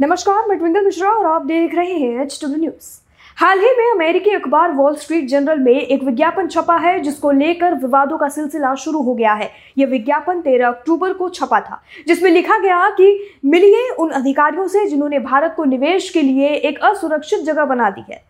नमस्कार, मैं ट्विंकल मिश्रा और आप देख रहे हैं एच डब्ल्यू न्यूज़ हाल ही में अमेरिकी अखबार वॉल स्ट्रीट जनरल में एक विज्ञापन छपा है, जिसको लेकर विवादों का सिलसिला शुरू हो गया है। यह विज्ञापन 13 अक्टूबर को छपा था, जिसमें लिखा गया कि मिलिए उन अधिकारियों से जिन्होंने भारत को निवेश के लिए एक असुरक्षित जगह बना दी है।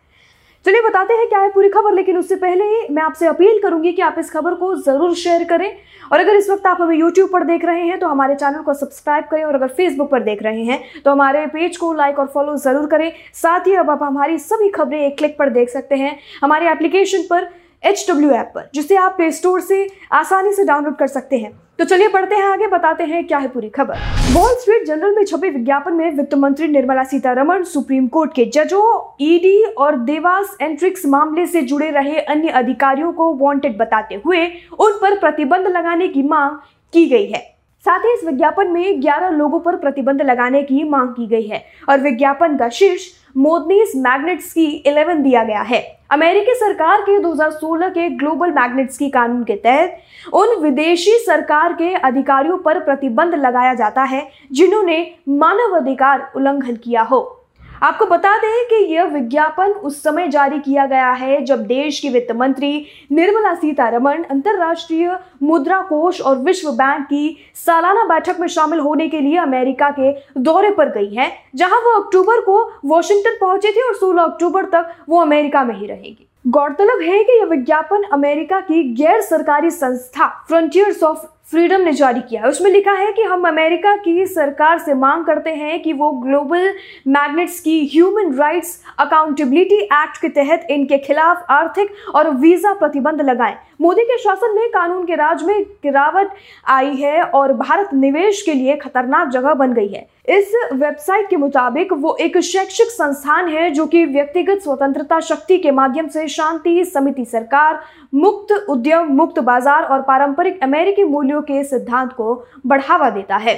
चलिए बताते हैं क्या है पूरी खबर, लेकिन उससे पहले मैं आपसे अपील करूँगी कि आप इस खबर को ज़रूर शेयर करें। और अगर इस वक्त आप हमें यूट्यूब पर देख रहे हैं तो हमारे चैनल को सब्सक्राइब करें और अगर फेसबुक पर देख रहे हैं तो हमारे पेज को लाइक और फॉलो ज़रूर करें। साथ ही अब आप हमारी सभी खबरें एक क्लिक पर देख सकते हैं। हमारे एप्लीकेशन पर एच डब्ल्यू ऐप पर, जिसे आप प्ले स्टोर से आसानी से डाउनलोड कर सकते हैं। तो चलिए पढ़ते हैं आगे, बताते हैं क्या है पूरी खबर। वॉल स्ट्रीट जर्नल में छपे विज्ञापन में वित्त मंत्री निर्मला सीतारमण सुप्रीम कोर्ट के जजों ईडी और देवास एंट्रिक्स मामले से जुड़े रहे अन्य अधिकारियों को वांटेड बताते हुए, उन पर प्रतिबंध लगाने की मांग की गई है। साथ ही इस विज्ञापन में 11 लोगों पर प्रतिबंध लगाने की मांग की गई है। और विज्ञापन का शीर्ष मोदनीस मैग्नेट्स की 11 दिया गया है। अमेरिकी सरकार के 2016 के ग्लोबल मैग्नेट्स की कानून के तहत उन विदेशी सरकार के अधिकारियों पर प्रतिबंध लगाया जाता है, जिन्होंने मानवाधिकार उल्लंघन किया हो। आपको बता दें कि यह विज्ञापन उस समय जारी किया गया है जब देश की वित्त मंत्री निर्मला सीतारमण अंतर्राष्ट्रीय मुद्रा कोष और विश्व बैंक की सालाना बैठक में शामिल होने के लिए अमेरिका के दौरे पर गई हैं, जहाँ वो अक्टूबर को वॉशिंगटन पहुँचे थे और 16 अक्टूबर तक वो अमेरिका में ही रहेगी। गौरतलब है कि यह विज्ञापन अमेरिका की गैर सरकारी संस्था फ्रंटियर्स ऑफ़ फ्रीडम ने जारी किया है। उसमें लिखा है कि हम अमेरिका की सरकार से मांग करते हैं कि वो ग्लोबल मैग्नेट्स की ह्यूमन राइट्स अकाउंटेबिलिटी एक्ट के तहत इनके खिलाफ आर्थिक और वीज़ा प्रतिबंध लगाएँ। मोदी के शासन में कानून के राज में गिरावट आई है और भारत निवेश के लिए खतरनाक जगह बन गई है। इस वेबसाइट के मुताबिक वो एक शैक्षिक संस्थान है जो कि व्यक्तिगत स्वतंत्रता शक्ति के माध्यम से शांति, समिति सरकार, मुक्त उद्यम, मुक्त बाज़ार और पारंपरिक अमेरिकी मूल्यों के सिद्धांत को बढ़ावा देता है।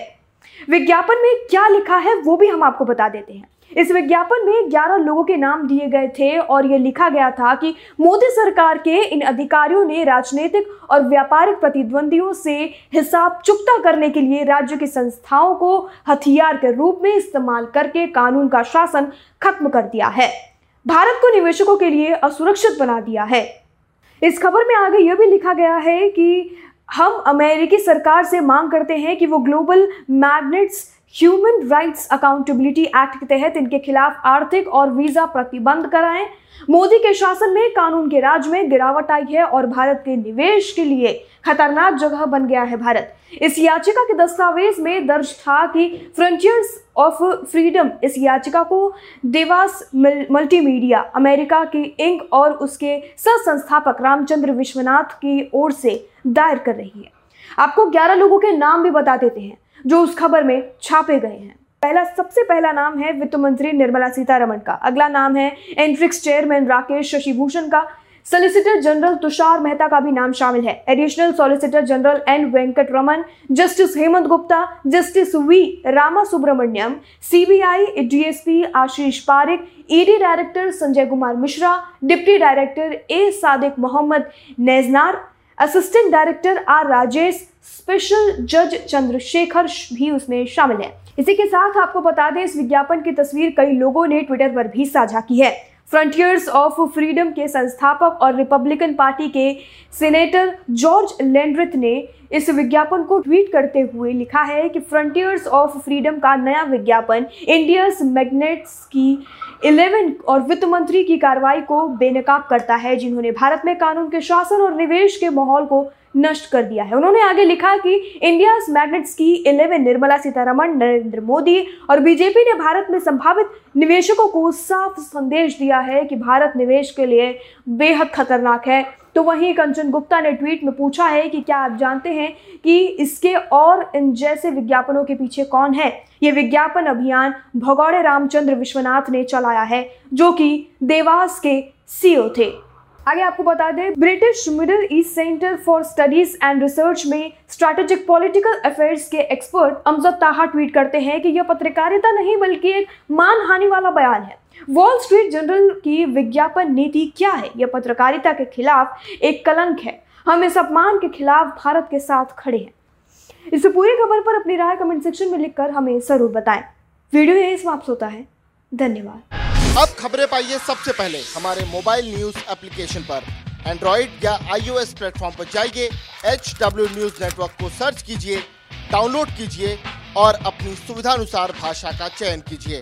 विज्ञापन में क्या लिखा है वो भी हम आपको बता देते हैं। इस विज्ञापन में 11 लोगों के नाम दिए गए थे और यह लिखा गया था कि मोदी सरकार के इन अधिकारियों ने राजनीतिक और व्यापारिक प्रतिद्वंदियों से हिसाब चुकता करने के लिए राज्य की संस्थाओं को हथियार के रूप में इस्तेमाल करके कानून का शासन खत्म कर दिया है। भारत को निवेशकों के लिए असुरक्षित बना दिया है। इस खबर में आगे यह भी लिखा गया है कि हम अमेरिकी सरकार से मांग करते हैं कि वो global magnets human rights accountability act के तहत इनके खिलाफ आर्थिक और वीज़ा प्रतिबंध कराएँ। मोदी के शासन में, कानून के राज में गिरावट आई है और भारत के निवेश के लिए खतरनाक जगह बन गया है भारत। इस याचिका के दस्तावेज़ में दर्ज था कि फ्रंटियर्स ऑफ़ फ्रीडम इस याचिका को देवास मल्टीमीडिया अमेरिका की इंक और उसके संस्थापक रामचंद्र विश्वनाथ की ओर से दायर कर रही है। आपको 11 लोगों के नाम भी बता देते हैं। जो उस खबर में छापे गए हैं। पहला, सबसे पहला नाम है वित्त मंत्री निर्मला सीतारमण का। अगला नाम है एंट्रिक्स चेयरमैन राकेश शशिभूषण का। सोलिसिटर जनरल तुषार मेहता का भी नाम शामिल है। Additional solicitor general N Venkat Raman justice Hemant Gupta, justice V Rama Subramaniam CBI, DSP Ashish Pareek, ED director Sanjay Kumar Mishra, deputy director A Sadiq Mohammad नेजनार assistant director R Rajesh special जज चंद्रशेखर भी उसमें शामिल है। इसी के साथ आपको बता दें, इस विज्ञापन की तस्वीर कई लोगों ने ट्विटर पर भी साझा की है। फ्रंटियर्स ऑफ़ फ्रीडम के संस्थापक और रिपब्लिकन पार्टी के सीनेटर जॉर्ज लेंड्रिथ ने इस विज्ञापन को ट्वीट करते हुए लिखा है कि फ्रंटियर्स ऑफ़ फ्रीडम का नया विज्ञापन इंडियस मैग्नेट्स की 11 और वित्त मंत्री की कार्रवाई को बेनकाब करता है, जिन्होंने भारत में कानून के शासन और निवेश के माहौल को नष्ट कर दिया है। उन्होंने आगे लिखा कि इंडिया मैग्नेट्स की 11 निर्मला सीतारमण, नरेंद्र मोदी और बीजेपी ने भारत में संभावित निवेशकों को साफ़ संदेश दिया है कि भारत निवेश के लिए बेहद खतरनाक है। तो वहीं कंचन गुप्ता ने ट्वीट में पूछा है कि क्या आप जानते हैं कि इसके और इन जैसे विज्ञापनों के पीछे कौन है? ये विज्ञापन अभियान भगौड़े रामचंद्र विश्वनाथ ने चलाया है, जो कि देवास के सीओ थे। आगे आपको बता दें, British Middle East Centre for Studies and Research में स्ट्रैटेजिक पॉलिटिकल अफेयर्स के एक्सपर्ट अमजद ताहा ट्वीट करते हैं कि यह पत्रकारिता नहीं, बल्कि एक मानहानि वाला बयान है। वॉल स्ट्रीट जर्नल की विज्ञापन नीति क्या है? यह पत्रकारिता के खिलाफ एक कलंक है। हम इस अपमान के खिलाफ भारत के साथ खड़े हैं। इस पूरी खबर पर अपनी राय कमेंट सेक्शन में लिखकर हमें ज़रूर बताएँ। वीडियो यही समाप्त होता है। धन्यवाद। अब खबरें पाइए सबसे पहले। हमारे मोबाइल न्यूज़ एप्लीकेशन पर। एंड्रॉइड या आईओएस प्लेटफॉर्म पर जाइए। एच डब्ल्यू न्यूज़ नेटवर्क को सर्च कीजिए डाउनलोड कीजिए और अपनी सुविधानुसार भाषा का चयन कीजिए।